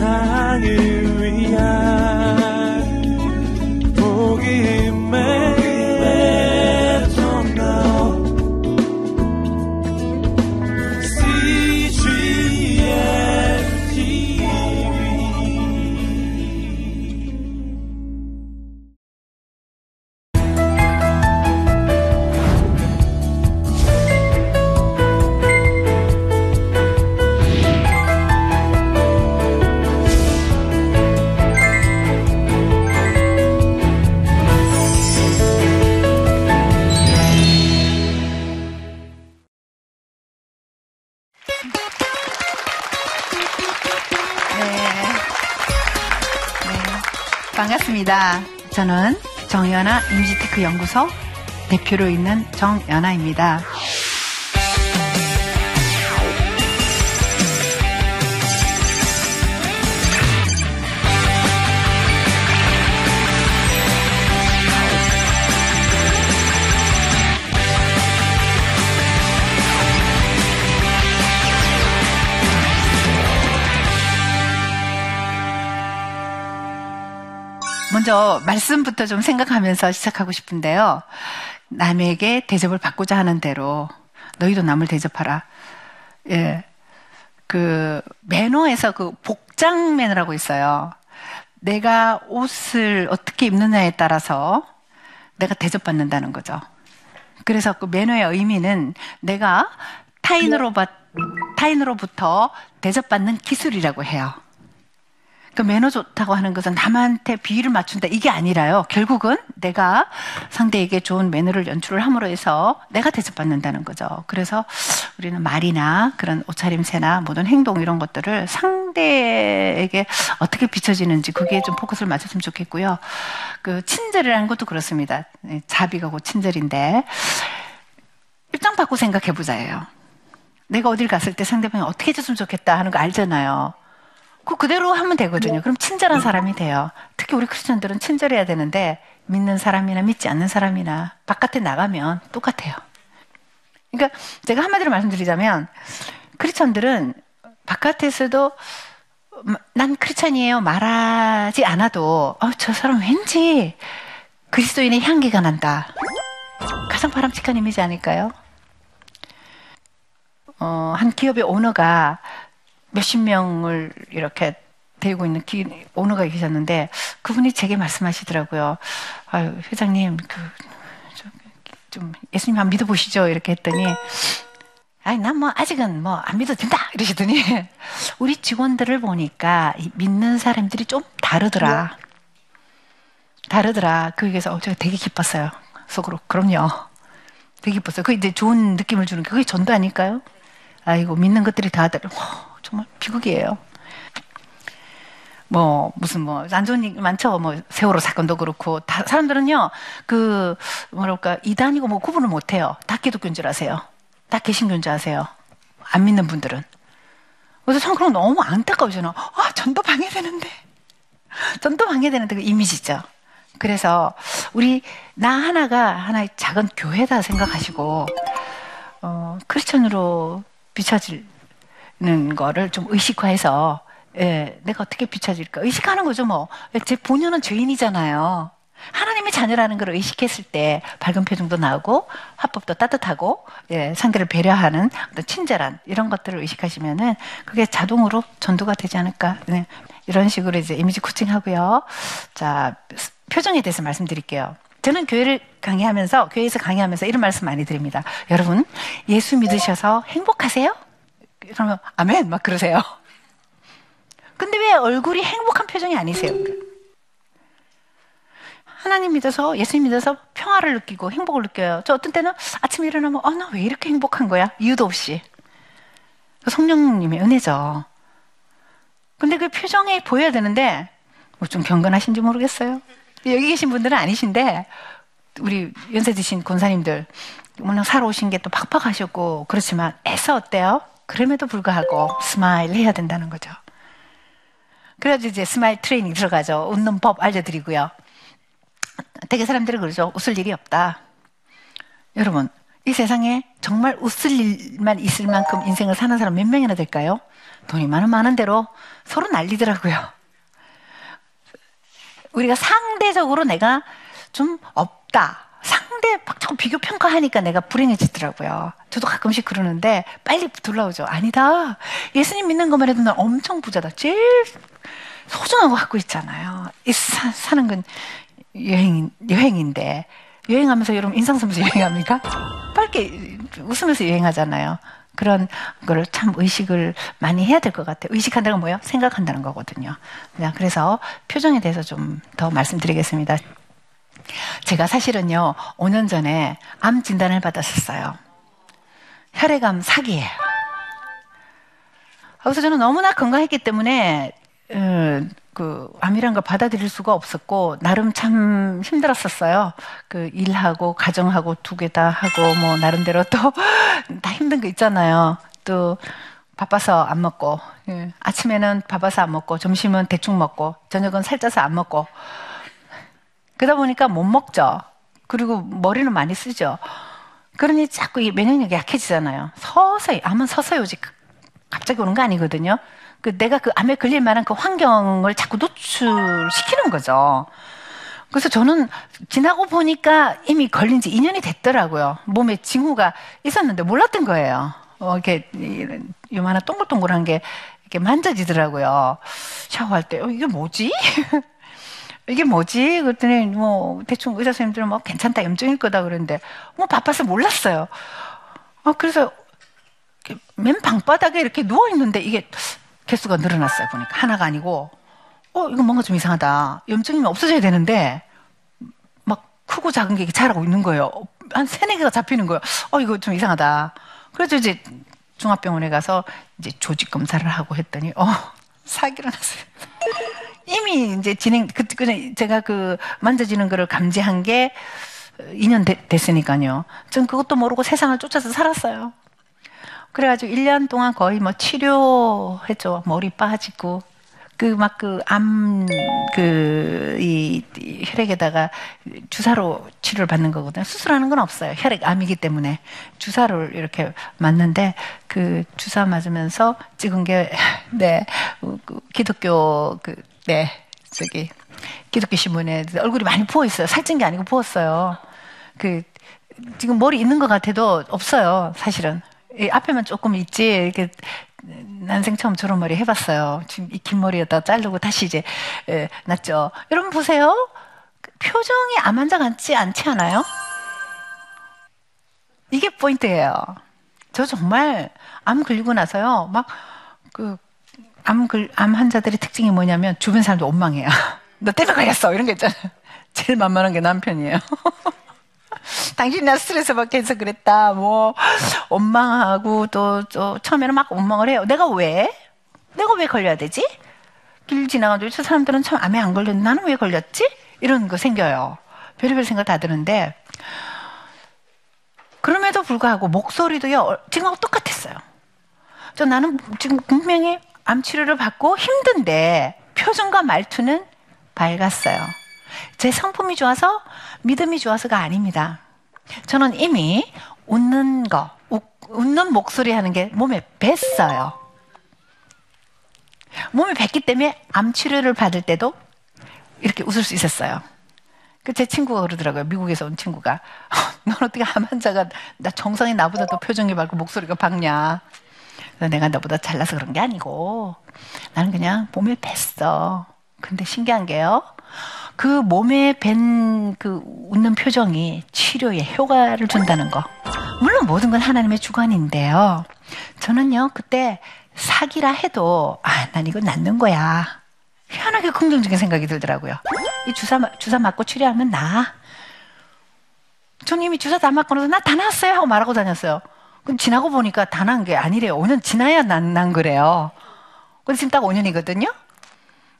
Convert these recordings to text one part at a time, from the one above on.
세상을 저는 정연아 임시테크 연구소 대표로 있는 정연아입니다. 먼저 말씀부터 좀 생각하면서 시작하고 싶은데요. 남에게 대접을 받고자 하는 대로 너희도 남을 대접하라. 예. 그 매너에서 그 복장 매너라고 있어요. 내가 옷을 어떻게 입느냐에 따라서 내가 대접받는다는 거죠. 그래서 그 매너의 의미는 내가 타인으로 타인으로부터 대접받는 기술이라고 해요. 그 매너 좋다고 하는 것은 남한테 비위를 맞춘다 이게 아니라요. 결국은 내가 상대에게 좋은 매너를 연출을 함으로 해서 내가 대접받는다는 거죠. 그래서 우리는 말이나 그런 옷차림새나 모든 행동 이런 것들을 상대에게 어떻게 비춰지는지 그게 좀 포커스를 맞췄으면 좋겠고요. 그 친절이라는 것도 그렇습니다. 네, 자비가 곧 친절인데 입장 바꿔 생각해 보자예요. 내가 어딜 갔을 때 상대방이 어떻게 해줬으면 좋겠다 하는 거 알잖아요. 그 그대로 하면 되거든요. 그럼 친절한 사람이 돼요. 특히 우리 크리스천들은 친절해야 되는데 믿는 사람이나 믿지 않는 사람이나 바깥에 나가면 똑같아요. 그러니까 제가 한마디로 말씀드리자면 크리스천들은 바깥에서도 난 크리스천이에요 말하지 않아도 어, 저 사람 왠지 그리스도인의 향기가 난다. 가장 바람직한 이미지 아닐까요? 어, 한 기업의 오너가 몇십 명을 이렇게 데리고 있는 기, 오너가 계셨는데 그분이 제게 말씀하시더라고요. 아유, 회장님, 그, 좀, 좀 예수님 한 믿어보시죠. 이렇게 했더니 아니, 난 뭐, 아직은 뭐, 안 믿어도 된다! 이러시더니, 우리 직원들을 보니까 믿는 사람들이 좀 다르더라. 다르더라. 그얘기해서 어, 제가 되게 기뻤어요. 속으로. 그럼요. 되게 기뻤어요. 그게 이제 좋은 느낌을 주는 게, 그게 전도 아닐까요? 아이고, 믿는 것들이 다들, 정말 비극이에요. 뭐 무슨 뭐 안 좋은 얘기 많죠. 뭐 세월호 사건도 그렇고 다 사람들은요 그 뭐랄까 이단이고 뭐 구분을 못 해요. 다 기독교인 줄 아세요. 다 개신교인 줄 아세요. 안 믿는 분들은. 그래서 참 그런 너무 안타까워져요. 아 전도 방해되는데 전도 방해되는데 그 이미지죠. 그래서 우리 나 하나가 하나의 작은 교회다 생각하시고 어, 크리스천으로 비춰질 는 거를 좀 의식화해서 예, 내가 어떻게 비춰질까 의식하는 거죠 뭐. 제 본연은 죄인이잖아요. 하나님의 자녀라는 걸 의식했을 때 밝은 표정도 나오고 화법도 따뜻하고 예, 상대를 배려하는 어떤 친절한 이런 것들을 의식하시면은 그게 자동으로 전도가 되지 않을까 네, 이런 식으로 이제 이미지 코칭하고요. 자 표정에 대해서 말씀드릴게요. 저는 교회를 강의하면서 교회에서 강의하면서 이런 말씀 많이 드립니다. 여러분 예수 믿으셔서 행복하세요? 그러면 아멘 막 그러세요. 근데 왜 얼굴이 행복한 표정이 아니세요? 하나님 믿어서 예수님 믿어서 평화를 느끼고 행복을 느껴요. 저 어떤 때는 아침에 일어나면 어 나 왜 이렇게 행복한 거야? 이유도 없이. 그 성령님의 은혜죠. 근데 그 표정이 보여야 되는데 뭐 좀 경건하신지 모르겠어요. 여기 계신 분들은 아니신데 우리 연세 드신 권사님들 워낙 살아오신 게 또 팍팍하셨고 그렇지만 애써 어때요? 그럼에도 불구하고 smile 해야 된다는 거죠. 그래서 이제 smile training 들어가죠. 웃는 법 알려드리고요. 되게 사람들이 그러죠. 웃을 일이 없다. 여러분, 이 세상에 정말 웃을 일만 있을 만큼 인생을 사는 사람 몇 명이나 될까요? 돈이 많은 많은 대로 서로 난리더라고요. 우리가 상대적으로 내가 좀 없다. 상대 막 자꾸 비교 평가하니까 내가 불행해지더라고요. 저도 가끔씩 그러는데 빨리 돌아오죠. 아니다. 예수님 믿는 것만 해도 난 엄청 부자다. 제일 소중한 거 갖고 있잖아요. 이 사, 사는 건 여행, 여행인데. 여행하면서 여러분 인상 쓰면서 여행합니까? 밝게 웃으면서 여행하잖아요. 그런 거를 참 의식을 많이 해야 될 것 같아요. 의식한다는 건 뭐예요? 생각한다는 거거든요. 그래서 표정에 대해서 좀 더 말씀드리겠습니다. 제가 사실은요, 5년 전에 암 진단을 받았었어요. 혈액암 사기예요. 그래서 저는 너무나 건강했기 때문에 어, 그 암이란 걸 받아들일 수가 없었고 나름 참 힘들었었어요. 그 일하고 가정하고 두 개 다 하고 뭐 나름대로 또 다 힘든 거 있잖아요. 또 바빠서 안 먹고 예. 아침에는 바빠서 안 먹고 점심은 대충 먹고 저녁은 살쪄서 안 먹고 그러다 보니까 못 먹죠. 그리고 머리는 많이 쓰죠. 그러니 자꾸 이 면역력이 약해지잖아요. 서서히 암은 서서히 오지 갑자기 오는 거 아니거든요. 그 내가 그 암에 걸릴 만한 그 환경을 자꾸 노출시키는 거죠. 그래서 저는 지나고 보니까 이미 걸린 지 2년이 됐더라고요. 몸에 징후가 있었는데 몰랐던 거예요. 어, 이렇게 요만한 동글동글한 게 이렇게 만져지더라고요. 샤워할 때, 어, 이게 뭐지? 이게 뭐지? 그랬더니 뭐 대충 의사 선생님들은 뭐 괜찮다, 염증일 거다 그러는데 뭐 바빠서 몰랐어요. 어, 그래서 맨 방바닥에 이렇게 누워 있는데 이게 개수가 늘어났어요. 보니까 하나가 아니고 어 이거 뭔가 좀 이상하다. 염증이 없어져야 되는데 막 크고 작은 게 자라고 있는 거예요. 한 세네 개가 잡히는 거예요. 어 이거 좀 이상하다. 그래서 이제 종합병원에 가서 이제 조직 검사를 하고 했더니 어 사기를 났어요. 이미 이제 진행 그, 그 제가 그 만져지는 거를 감지한 게 2년 되, 됐으니까요. 전 그것도 모르고 세상을 쫓아서 살았어요. 그래가지고 1년 동안 거의 뭐 치료했죠. 머리 빠지고. 그 막 그 암, 그, 이, 혈액에다가 주사로 치료를 받는 거거든요. 수술하는 건 없어요. 혈액암이기 때문에. 주사를 이렇게 맞는데 그 주사 맞으면서 찍은 게, 네, 그 기독교 그, 네, 저기, 기독교 신문에 얼굴이 많이 부어 있어요. 살찐 게 아니고 부었어요. 그, 지금 머리 있는 것 같아도 없어요. 사실은. 앞에만 조금 있지 이렇게 난생 처음 저런 머리 해봤어요. 지금 이 긴 머리에다 자르고 다시 이제 에, 났죠. 여러분 보세요. 표정이 암 환자 같지 않지 않아요? 이게 포인트예요. 저 정말 암 걸리고 나서요. 막 그 암, 암 환자들의 특징이 뭐냐면 주변 사람도 원망해요. 너 때문에 걸렸어. 이런 게 있잖아요. 제일 만만한 게 남편이에요. 당신이 나 스트레스 받게 해서 그랬다. 뭐, 원망하고 또, 또, 처음에는 막 원망을 해요. 내가 왜? 내가 왜 걸려야 되지? 길 지나가도 저 사람들은 참 암에 안 걸렸는데 나는 왜 걸렸지? 이런 거 생겨요. 별의별 생각 다 드는데, 그럼에도 불구하고 목소리도요, 지금하고 똑같았어요. 저 나는 지금 분명히 암 치료를 받고 힘든데, 표정과 말투는 밝았어요. 제 성품이 좋아서 믿음이 좋아서가 아닙니다. 저는 이미 웃는 거, 웃는 목소리 하는 게 몸에 뱄어요. 몸에 뱄기 때문에 암 치료를 받을 때도 이렇게 웃을 수 있었어요. 그 제 친구가 그러더라고요. 미국에서 온 친구가. 넌 어떻게 암 환자가 나 정상이 나보다 더 표정이 밝고 목소리가 밝냐. 내가 너보다 잘나서 그런 게 아니고 나는 그냥 몸에 뱄어. 근데 신기한 게요. 그 몸에 밴그 웃는 표정이 치료에 효과를 준다는 거. 물론 모든 건 하나님의 주관인데요. 저는요, 그때 사기라 해도, 아, 난 이거 낫는 거야. 희한하게 긍정적인 생각이 들더라고요. 이 주사, 주사 맞고 치료하면 나. 전 이미 주사 다 맞고 나서 나다 나았어요 하고 말하고 다녔어요. 그럼 지나고 보니까 다 난 게 아니래요. 5년 지나야 난, 난 그래요. 근데 지금 딱 5년이거든요?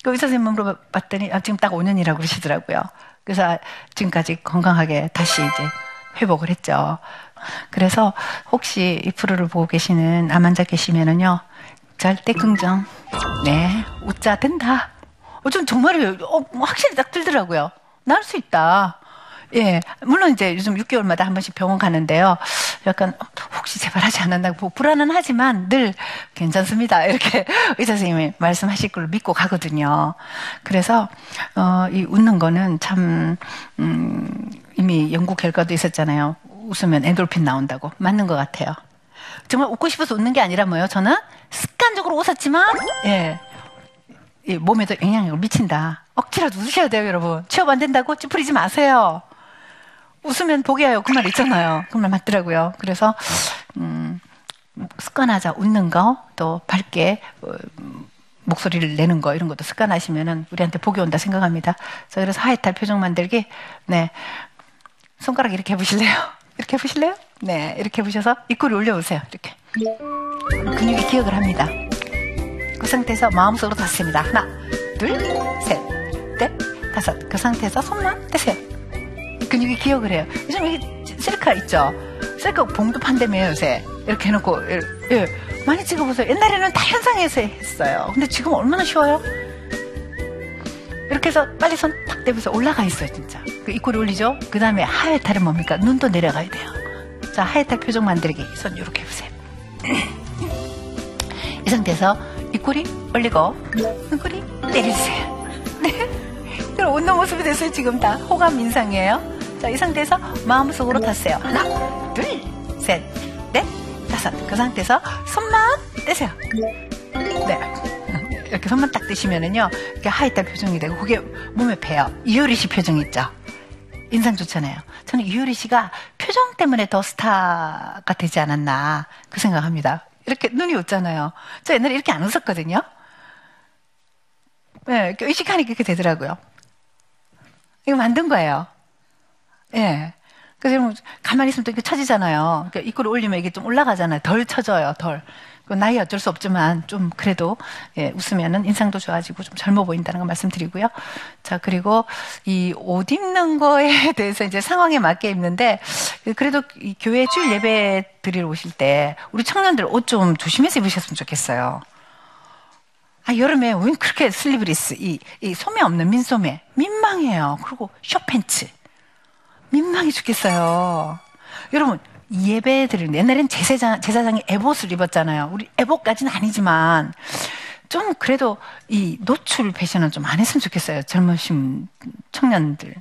그 의사 선생님 물어봤더니 아, 지금 딱 5년이라고 그러시더라고요. 그래서 지금까지 건강하게 다시 이제 회복을 했죠. 그래서 혹시 이 프로를 보고 계시는 암 환자 계시면은요, 절대 긍정. 네, 웃자 된다. 어, 좀 정말이에요. 어, 확실히 딱 들더라고요. 날수 있다. 예, 물론 이제 요즘 6개월마다 한 번씩 병원 가는데요. 약간 혹시 제발 하지 않았나 뭐 불안은 하지만 늘 괜찮습니다. 이렇게 의사 선생님이 말씀하실 걸로 믿고 가거든요. 그래서 어, 이 웃는 거는 참 음, 이미 연구 결과도 있었잖아요. 웃으면 엔돌핀 나온다고 맞는 것 같아요. 정말 웃고 싶어서 웃는 게 아니라 뭐요? 저는 습관적으로 웃었지만 예. 이 몸에도 영향력을 미친다. 억지라도 웃으셔야 돼요, 여러분. 취업 안 된다고 찌푸리지 마세요. 웃으면 복이 와요. 그 말 있잖아요. 그 말 맞더라고요. 그래서, 음, 습관하자. 웃는 거, 또 밝게, 어, 목소리를 내는 거, 이런 것도 습관하시면은 우리한테 복이 온다 생각합니다. 자, 그래서 하이탈 표정 만들기, 네. 손가락 이렇게 해보실래요? 이렇게 해보실래요? 네. 이렇게 해보셔서 입꼬리 올려보세요. 이렇게. 근육이 기억을 합니다. 그 상태에서 마음속으로 닫습니다. 하나, 둘, 셋, 넷, 다섯. 그 상태에서 손만 떼세요. 근육이 기억을 해요. 요즘 여기 셀카 있죠? 셀카 봉도 판다며요, 요새. 이렇게 해놓고, 예, 예. 많이 찍어보세요. 옛날에는 다 현상에서 했어요. 근데 지금 얼마나 쉬워요? 이렇게 해서 빨리 손 탁 대면서 올라가 있어요, 진짜. 그 입꼬리 올리죠? 그 다음에 하회탈은 뭡니까? 눈도 내려가야 돼요. 자, 하회탈 표정 만들기. 손 이렇게 해보세요. 이 상태에서 입꼬리 올리고, 눈꼬리 내려주세요. 네. 그럼 웃는 모습이 됐어요, 지금 다. 호감 인상이에요. 자, 이 상태에서 마음속으로 탔어요. 하나, 둘, 셋, 넷, 다섯. 그 상태에서 손만 떼세요. 네. 이렇게 손만 딱 떼시면은요, 이렇게 하이탈 표정이 되고, 그게 몸에 배요. 이효리 씨 표정 있죠? 인상 좋잖아요. 저는 이효리 씨가 표정 때문에 더 스타가 되지 않았나, 그 생각합니다. 이렇게 눈이 웃잖아요. 저 옛날에 이렇게 안 웃었거든요. 네, 의식하니까 그렇게 되더라고요. 이거 만든 거예요. 예. 네. 그래서 가만히 있으면 또 이게 처지잖아요. 그러니까 입꼬리 올리면 이게 좀 올라가잖아요. 덜 처져요, 덜. 나이 어쩔 수 없지만 좀 그래도 예, 웃으면은 인상도 좋아지고 좀 젊어 보인다는 거 말씀드리고요. 자 그리고 이 옷 입는 거에 대해서 이제 상황에 맞게 입는데 그래도 이 교회 주일 예배 드리러 오실 때 우리 청년들 옷 좀 조심해서 입으셨으면 좋겠어요. 아 여름에 왜 그렇게 sleeveless 이, 이 소매 없는 민소매 민망해요. 그리고 short pants 민망해 죽겠어요. 여러분 예배 드리는 옛날엔 제사장, 제사장이 에봇을 입었잖아요. 우리 에봇까지는 아니지만 좀 그래도 이 노출 패션은 좀 안 했으면 좋겠어요. 젊으신 청년들.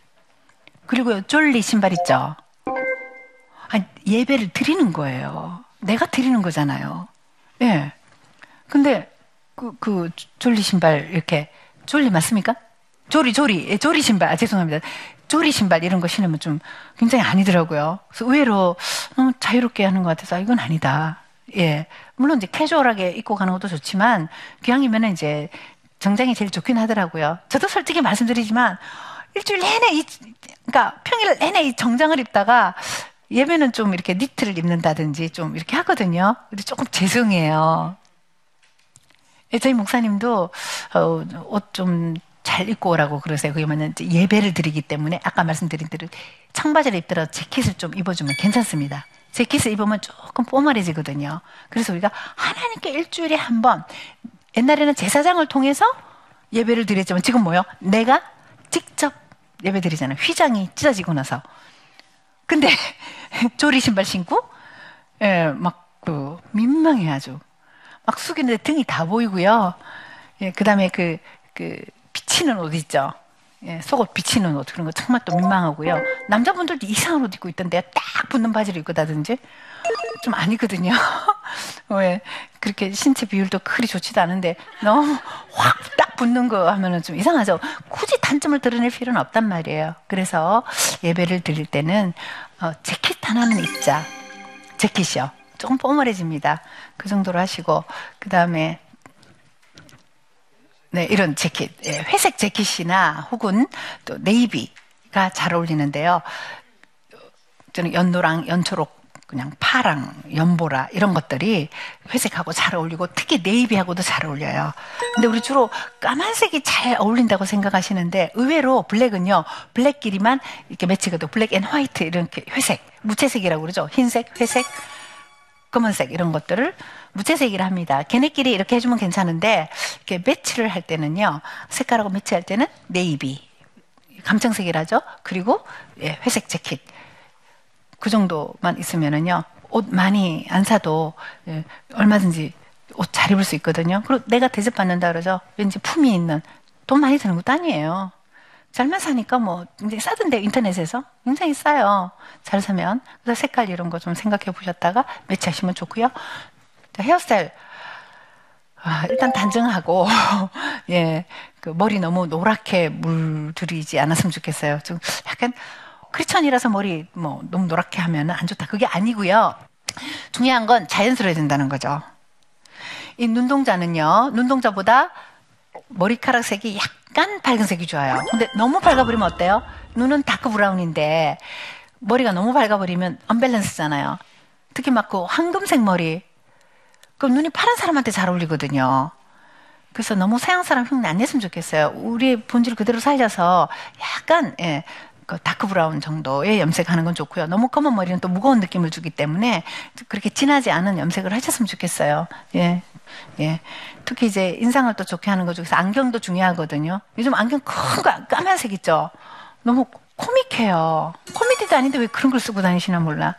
그리고요, 쫄리 신발 있죠? 아니, 예배를 드리는 거예요. 내가 드리는 거잖아요. 예. 네. 근데 그, 그, 쫄리 신발 이렇게, 쫄리 맞습니까? 조리, 조리, 예, 조리 신발. 아, 죄송합니다. 조리 신발 이런 거 신으면 좀 굉장히 아니더라고요. 그래서 의외로 너무 자유롭게 하는 것 같아서 이건 아니다. 예. 물론 이제 캐주얼하게 입고 가는 것도 좋지만 기왕이면 이제 정장이 제일 좋긴 하더라고요. 저도 솔직히 말씀드리지만 일주일 내내 이, 그러니까 평일 내내 이 정장을 입다가 예배는 좀 이렇게 니트를 입는다든지 좀 이렇게 하거든요. 근데 조금 죄송해요. 예, 저희 목사님도 어, 옷좀 잘 입고 오라고 그러세요. 그러면 예배를 드리기 때문에 아까 말씀드린 대로 청바지를 입더라도 재킷을 좀 입어주면 괜찮습니다. 재킷을 입으면 조금 뽀말해지거든요. 그래서 우리가 하나님께 일주일에 한 번, 옛날에는 제사장을 통해서 예배를 드렸지만 지금 뭐요? 내가 직접 예배 드리잖아요. 휘장이 찢어지고 나서. 근데 조리 신발 신고, 예, 막그 민망해 아주. 막 숙이는데 등이 다 보이고요. 예, 그 다음에 그, 그, 비치는 옷 있죠. 예, 속옷 비치는 옷 그런 거 정말 또 민망하고요. 남자분들도 이상한 옷 입고 있던데 딱 붙는 바지를 입고 다든지 좀 아니거든요. 왜 그렇게 신체 비율도 그리 좋지도 않은데 너무 확 딱 붙는 거 하면은 좀 이상하죠. 굳이 단점을 드러낼 필요는 없단 말이에요. 그래서 예배를 드릴 때는 어, 재킷 하나는 입자. 재킷이요. 조금 뽀멀해집니다. 그 정도로 하시고 그 다음에 네, 이런 재킷, 예, 회색 재킷이나 혹은 또 네이비가 잘 어울리는데요. 저는 연노랑 연초록 그냥 파랑, 연보라 이런 것들이 회색하고 잘 어울리고 특히 네이비하고도 잘 어울려요. 근데 우리 주로 까만색이 잘 어울린다고 생각하시는데 의외로 블랙은요. 블랙끼리만 이렇게 매치가 돼 black and white 이렇게 회색, 무채색이라고 그러죠. 흰색, 회색, 검은색 이런 것들을 무채색이라 합니다. 걔네끼리 이렇게 해주면 괜찮은데 이렇게 매치를 할 때는요. 색깔하고 매치할 때는 네이비 감청색이라죠. 그리고 예, 회색 재킷. 그 정도만 있으면은요. 옷 많이 안 사도 예, 얼마든지 옷 잘 입을 수 있거든요. 그리고 내가 대접받는다 그러죠. 왠지 품이 있는 돈 많이 드는 것도 아니에요. 잘만 사니까 뭐 굉장히 싸던데 인터넷에서 굉장히 싸요. 잘 사면 그래서 색깔 이런 거 좀 생각해 보셨다가 매치하시면 좋고요. 헤어스타일 아, 일단 단정하고 예, 그 머리 너무 노랗게 물들이지 않았으면 좋겠어요. 좀 약간 크리스천이라서 머리 뭐 너무 노랗게 하면 안 좋다. 그게 아니고요. 중요한 건 자연스러워야 된다는 거죠. 이 눈동자는요, 눈동자보다 머리카락 색이 약 간 밝은색이 좋아요. 근데 너무 밝아버리면 어때요? 눈은 dark brown인데 머리가 너무 밝아버리면 언밸런스잖아요. 특히 막그 황금색 머리. 그럼 눈이 파란 사람한테 잘 어울리거든요. 그래서 너무 서양 사람 흉내 안 냈으면 좋겠어요. 우리의 본질 그대로 살려서 약간 예, 그 dark brown 정도의 염색하는 건 좋고요. 너무 검은 머리는 또 무거운 느낌을 주기 때문에 그렇게 진하지 않은 염색을 하셨으면 좋겠어요. 예, 예. 특히 이제 인상을 또 좋게 하는 것 중에서 안경도 중요하거든요. 요즘 안경 큰 거 까만색 있죠. 너무 코믹해요. 코미디도 아닌데 왜 그런 걸 쓰고 다니시나 몰라.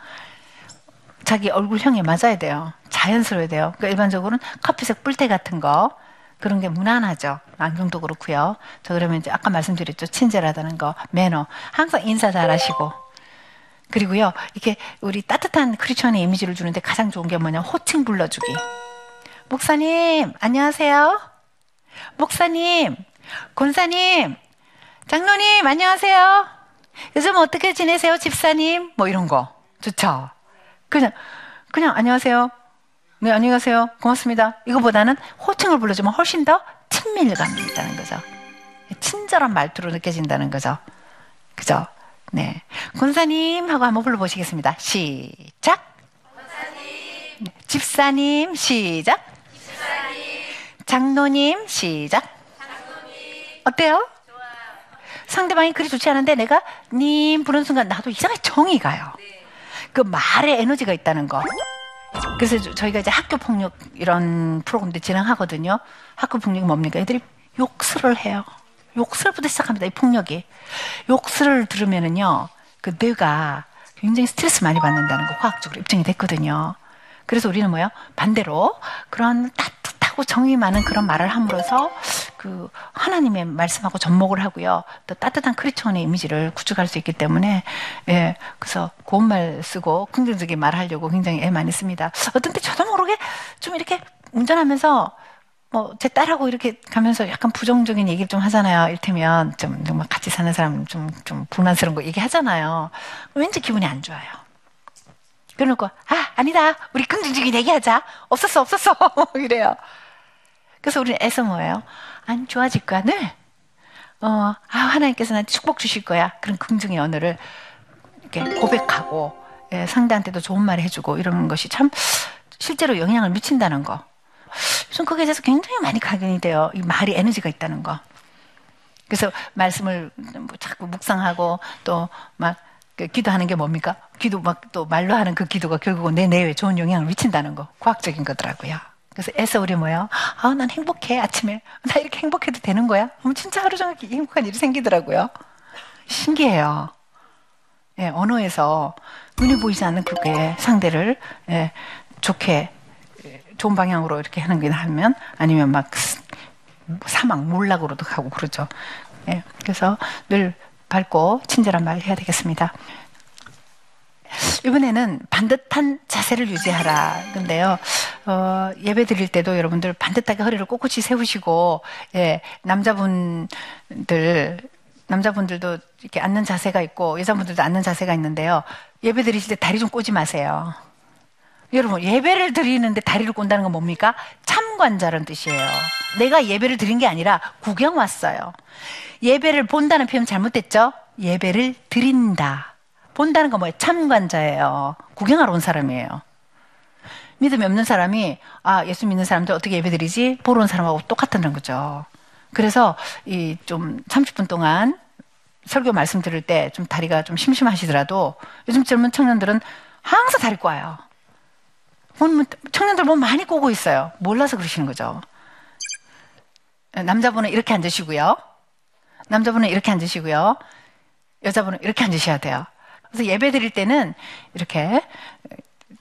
자기 얼굴형에 맞아야 돼요. 자연스러워야 돼요. 그러니까 일반적으로는 커피색 뿔테 같은 거 그런 게 무난하죠. 안경도 그렇고요. 저 그러면 이제 아까 말씀드렸죠. 친절하다는 거, 매너. 항상 인사 잘하시고. 그리고요, 이렇게 우리 따뜻한 크리스천의 이미지를 주는데 가장 좋은 게 뭐냐? 호칭 불러주기. 목사님, 안녕하세요. 목사님, 권사님, 장로님, 안녕하세요. 요즘 어떻게 지내세요, 집사님? 뭐 이런 거. 좋죠? 그냥, 그냥 안녕하세요. 네, 안녕하세요. 고맙습니다. 이거보다는 호칭을 불러주면 훨씬 더 친밀감이 있다는 거죠. 친절한 말투로 느껴진다는 거죠. 그죠? 네. 권사님 하고 한번 불러보시겠습니다. 시작. 권사님. 집사님, 시작. 집사님. 장로님, 시작. 장로님. 어때요? 상대방이 그리 좋지 않은데 내가 님 부르는 순간 나도 이상하게 정이 가요. 네. 그 말에 에너지가 있다는 거. 그래서 저희가 이제 학교 폭력 이런 프로그램도 진행하거든요. 학교 폭력이 뭡니까? 애들이 욕설을 해요. 욕설부터 시작합니다. 이 폭력이. 욕설을 들으면은요, 그 뇌가 굉장히 스트레스 많이 받는다는 거 과학적으로 입증이 됐거든요. 그래서 우리는 뭐요? 반대로 그런 따뜻하고 정이 많은 그런 말을 함으로써 그 하나님의 말씀하고 접목을 하고요. 또 따뜻한 크리스천의 이미지를 구축할 수 있기 때문에 예, 그래서 고운 말 쓰고 긍정적인 말 하려고 굉장히 애 많이 씁니다. 어떤 때 저도 모르게 좀 이렇게 운전하면서 뭐, 제 딸하고 이렇게 가면서 약간 부정적인 얘기를 좀 하잖아요. 일테면 좀, 정말 같이 사는 사람 좀, 좀 불만스러운 거 얘기하잖아요. 왠지 기분이 안 좋아요. 그러고, 아, 아니다. 우리 긍정적인 얘기하자. 없었어, 없었어. 이래요. 그래서 우리는 애써 뭐예요? 안 좋아질 거야, 늘. 어, 아, 하나님께서 나한테 축복 주실 거야. 그런 긍정의 언어를 이렇게 고백하고, 예, 상대한테도 좋은 말 해주고, 이런 것이 참 실제로 영향을 미친다는 거. 전 거기에 대해서 굉장히 많이 각인이 돼요. 이 말이 에너지가 있다는 거. 그래서 말씀을 뭐 자꾸 묵상하고 또막 그 기도하는 게 뭡니까? 기도 막 또 말로 하는 그 기도가 결국은 내 뇌에 좋은 영향을 미친다는 거. 과학적인 거더라고요. 그래서 애써 우리 뭐예요? 아, 난 행복해. 아침에. 나 이렇게 행복해도 되는 거야? 그럼 진짜 하루 종일 행복한 일이 생기더라고요. 신기해요. 예, 언어에서 눈에 보이지 않는 그게 상대를 예, 좋게 좋은 방향으로 이렇게 하는 게 하면 아니면 막 사막 몰락으로도 가고 그러죠. 예, 그래서 늘 밝고 친절한 말 해야 되겠습니다. 이번에는 반듯한 자세를 유지하라. 근데요, 어, 예배 드릴 때도 여러분들 반듯하게 허리를 꼿꼿이 세우시고, 예, 남자분들, 남자분들도 이렇게 앉는 자세가 있고, 여자분들도 앉는 자세가 있는데요. 예배 드리실 때 다리 좀 꼬지 마세요. 여러분, 예배를 드리는데 다리를 꼰다는 건 뭡니까? 참관자라는 뜻이에요. 내가 예배를 드린 게 아니라 구경 왔어요. 예배를 본다는 표현 잘못됐죠? 예배를 드린다. 본다는 건 뭐예요? 참관자예요. 구경하러 온 사람이에요. 믿음이 없는 사람이, 아, 예수 믿는 사람들 어떻게 예배 드리지? 보러 온 사람하고 똑같다는 거죠. 그래서 이 좀 30분 동안 설교 말씀 들을 때 좀 다리가 좀 심심하시더라도 요즘 젊은 청년들은 항상 다리 꽈요. 청년들 몸 많이 꼬고 있어요. 몰라서 그러시는 거죠. 남자분은 이렇게 앉으시고요. 남자분은 이렇게 앉으시고요. 여자분은 이렇게 앉으셔야 돼요. 그래서 예배 드릴 때는 이렇게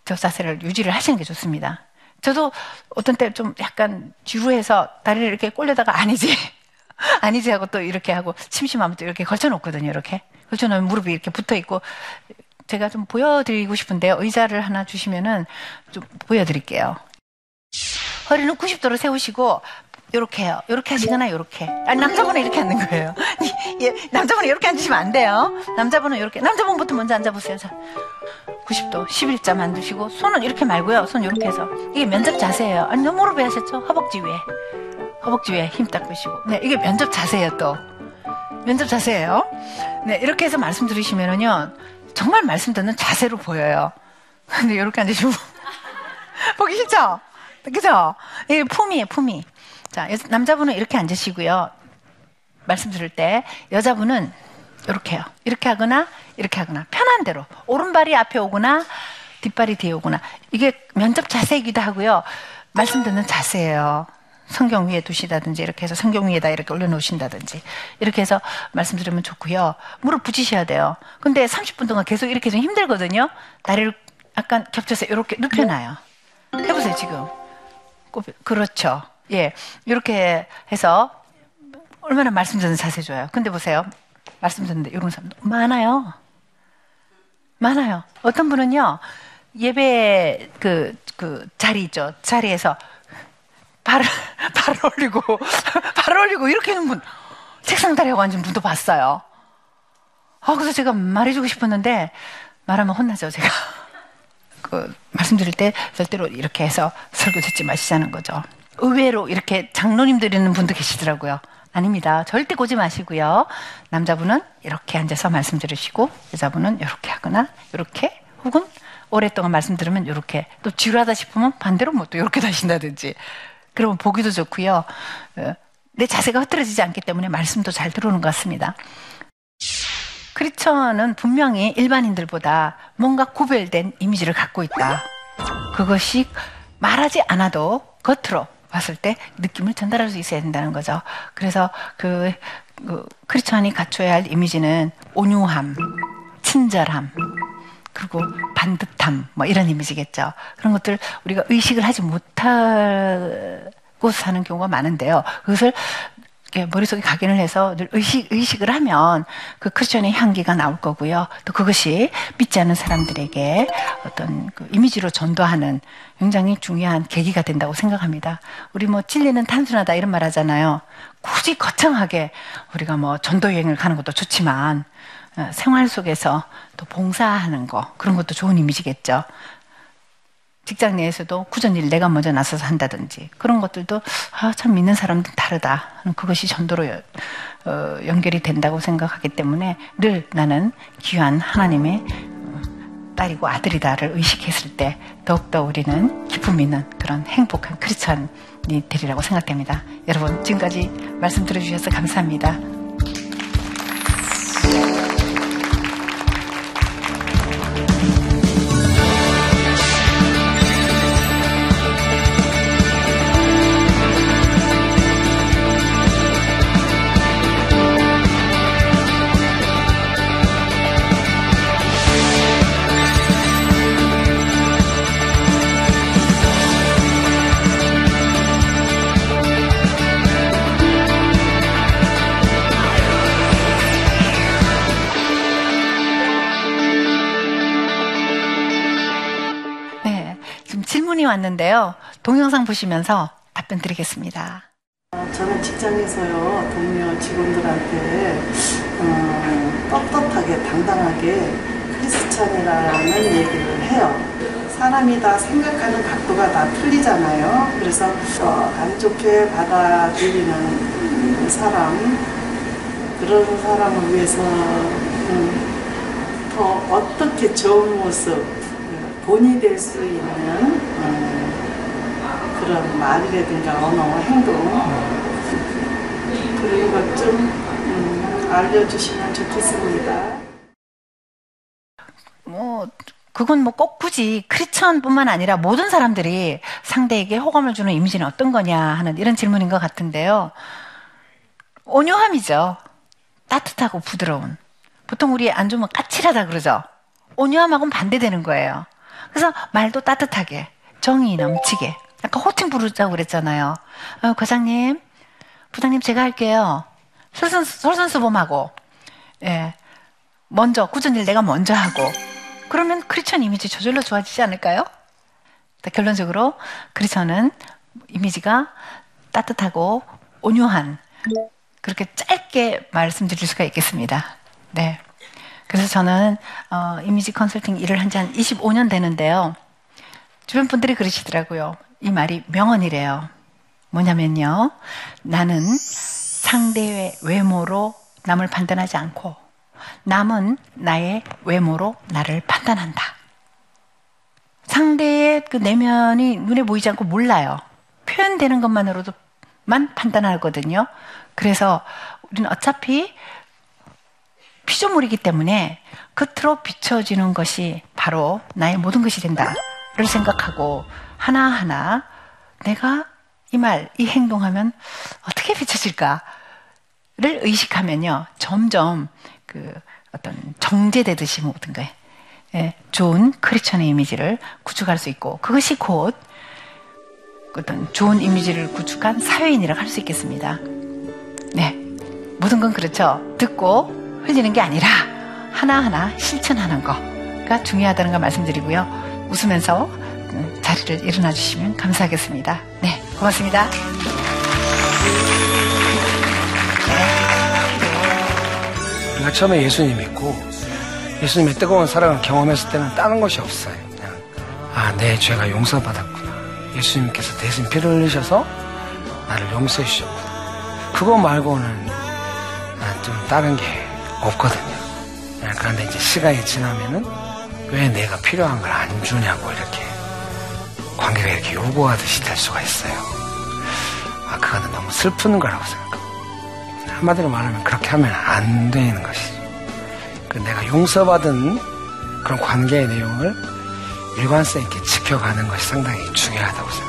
저 자세를 유지를 하시는 게 좋습니다. 저도 어떤 때 좀 약간 지루해서 다리를 이렇게 꼴려다가 아니지. 아니지 하고 또 이렇게 하고 심심하면 또 이렇게 걸쳐놓거든요. 이렇게. 걸쳐놓으면 무릎이 이렇게 붙어 있고 제가 좀 보여드리고 싶은데요. 의자를 하나 주시면은 좀 보여드릴게요. 허리는 90도로 세우시고 요렇게 해요. 요렇게 하시거나 요렇게. 아니, 남자분은 이렇게 앉는 거예요. 예, 남자분은 이렇게 앉으시면 안 돼요. 남자분은 이렇게. 남자분부터 먼저 앉아보세요. 자, 90도, 11자 만드시고, 손은 이렇게 말고요. 손 이렇게 해서. 이게 면접 자세예요. 아니, 너무 무릎에 하셨죠? 허벅지 위에. 허벅지 위에 힘 딱 빼시고. 네, 이게 면접 자세예요, 또. 면접 자세예요. 네, 이렇게 해서 말씀 들으시면은요, 정말 말씀 듣는 자세로 보여요. 근데 이렇게 앉으시고. 보기 싫죠? 그죠? 이게 품이에요, 품이. 자, 여- 남자분은 이렇게 앉으시고요. 말씀 들을 때, 여자분은 이렇게 해요. 이렇게 하거나, 이렇게 하거나. 편한 대로. 오른발이 앞에 오거나, 뒷발이 뒤에 오거나. 이게 면접 자세이기도 하고요. 말씀 듣는 자세예요. 성경 위에 두시다든지, 이렇게 해서 성경 위에다 이렇게 올려놓으신다든지, 이렇게 해서 말씀 들으면 좋고요. 무릎 붙이셔야 돼요. 근데 30분 동안 계속 이렇게 좀 힘들거든요. 다리를 약간 겹쳐서 이렇게 눕혀놔요. 해보세요, 지금. 꼽- 그렇죠. 예. 이렇게 해서 얼마나 말씀 듣는 자세 좋아요. 근데 보세요. 말씀 듣는데 이런 사람 많아요. 많아요. 어떤 분은요, 예배 그, 그 자리 있죠. 자리에서 발을, 발을 올리고, 발을 올리고 이렇게 하는 분, 책상 다리하고 앉은 분도 봤어요. 아, 그래서 제가 말해주고 싶었는데, 말하면 혼나죠, 제가. 그 말씀드릴 때 절대로 이렇게 해서 설교 듣지 마시자는 거죠. 의외로 이렇게 장로님 드리는 분도 계시더라고요. 아닙니다. 절대 고지 마시고요. 남자분은 이렇게 앉아서 말씀 들으시고 여자분은 이렇게 하거나 이렇게 혹은 오랫동안 말씀 들으면 이렇게 또 지루하다 싶으면 반대로 뭐 또 이렇게 하신다든지 그러면 보기도 좋고요. 어, 내 자세가 흐트러지지 않기 때문에 말씀도 잘 들어오는 것 같습니다. 크리스천은 분명히 일반인들보다 뭔가 구별된 이미지를 갖고 있다. 그것이 말하지 않아도 겉으로 봤을 때 느낌을 전달할 수 있어야 된다는 거죠. 그래서 그, 그 크리스천이 갖춰야 할 이미지는 온유함, 친절함, 그리고 반듯함, 뭐 이런 이미지겠죠. 그런 것들 우리가 의식을 하지 못하고 사는 경우가 많은데요. 그것을 머릿속에 각인을 해서 늘 의식, 의식을 하면 그 크리스천의 향기가 나올 거고요. 또 그것이 믿지 않는 사람들에게 어떤 그 이미지로 전도하는 굉장히 중요한 계기가 된다고 생각합니다. 우리 뭐 진리는 단순하다 이런 말 하잖아요. 굳이 거창하게 우리가 뭐 전도 여행을 가는 것도 좋지만 어, 생활 속에서 또 봉사하는 거 그런 것도 좋은 이미지겠죠. 직장 내에서도 굳은 일 내가 먼저 나서서 한다든지 그런 것들도 아, 참 믿는 사람들 다르다. 그것이 전도로 여- 어, 연결이 된다고 생각하기 때문에 늘 나는 귀한 하나님의 어, 딸이고 아들이다를 의식했을 때 더욱더 우리는 기쁨 있는 그런 행복한 크리스천이 되리라고 생각됩니다. 여러분 지금까지 말씀 들어주셔서 감사합니다. 왔는데요. 동영상 보시면서 답변 드리겠습니다. 저는 직장에서요 동료 직원들한테 어, 떳떳하게 당당하게 크리스천이라는 얘기를 해요. 사람이 다 생각하는 각도가 다 틀리잖아요. 그래서 어, 안 좋게 받아들이는 사람 그런 사람을 위해서 음, 더 어떻게 좋은 모습 어, 본이 될 수 있는 어, 그런 말이라든가 언어, 행동 그런 것좀 음, 알려주시면 좋겠습니다. 뭐 그건 뭐 꼭 굳이 크리스천뿐만 아니라 모든 사람들이 상대에게 호감을 주는 이미지는 어떤 거냐 하는 이런 질문인 것 같은데요. 온유함이죠. 따뜻하고 부드러운. 보통 우리 안 좋으면 까칠하다 그러죠. 온유함하고는 반대되는 거예요. 그래서 말도 따뜻하게, 정이 넘치게. 아까 호칭 부르자고 그랬잖아요. 어, 과장님, 부장님 제가 할게요. 솔선, 솔선수범하고, 예. 먼저, 꾸준히 일 내가 먼저 하고. 그러면 크리스천 이미지 저절로 좋아지지 않을까요? 결론적으로 크리스천은 이미지가 따뜻하고 온유한 그렇게 짧게 말씀드릴 수가 있겠습니다. 네. 그래서 저는 어, 이미지 컨설팅 일을 한 지 한 25년 되는데요. 주변 분들이 그러시더라고요. 이 말이 명언이래요. 뭐냐면요. 나는 상대의 외모로 남을 판단하지 않고 남은 나의 외모로 나를 판단한다. 상대의 그 내면이 눈에 보이지 않고 몰라요. 표현되는 것만으로도만 판단하거든요. 그래서 우리는 어차피 피조물이기 때문에 겉으로 비춰지는 것이 바로 나의 모든 것이 된다를 생각하고 하나하나 내가 이 말, 이 행동하면 어떻게 비춰질까를 의식하면요. 점점 그 어떤 정제되듯이 모든 거에 예, 좋은 크리스천의 이미지를 구축할 수 있고 그것이 곧 어떤 좋은 이미지를 구축한 사회인이라고 할 수 있겠습니다. 네. 모든 건 그렇죠. 듣고 흘리는 게 아니라 하나하나 실천하는 거가 중요하다는 걸 말씀드리고요. 웃으면서 음, 자리를 일어나 주시면 감사하겠습니다. 네. 고맙습니다. 우리가 처음에 예수님 믿고 예수님의 뜨거운 사랑을 경험했을 때는 다른 것이 없어요. 그냥 아, 내 죄가 용서받았구나. 예수님께서 대신 피를 흘리셔서 나를 용서해 주셨구나. 그거 말고는 좀 다른 게 없거든요. 네, 그런데 이제 시간이 지나면은 왜 내가 필요한 걸 안 주냐고 이렇게 관계가 이렇게 요구하듯이 될 수가 있어요. 아, 그거는 너무 슬픈 거라고 생각합니다. 한마디로 말하면 그렇게 하면 안 되는 것이죠. 그 내가 용서받은 그런 관계의 내용을 일관성 있게 지켜가는 것이 상당히 중요하다고 생각합니다.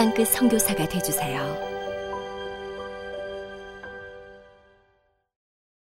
땅끝 성교사가 되주세요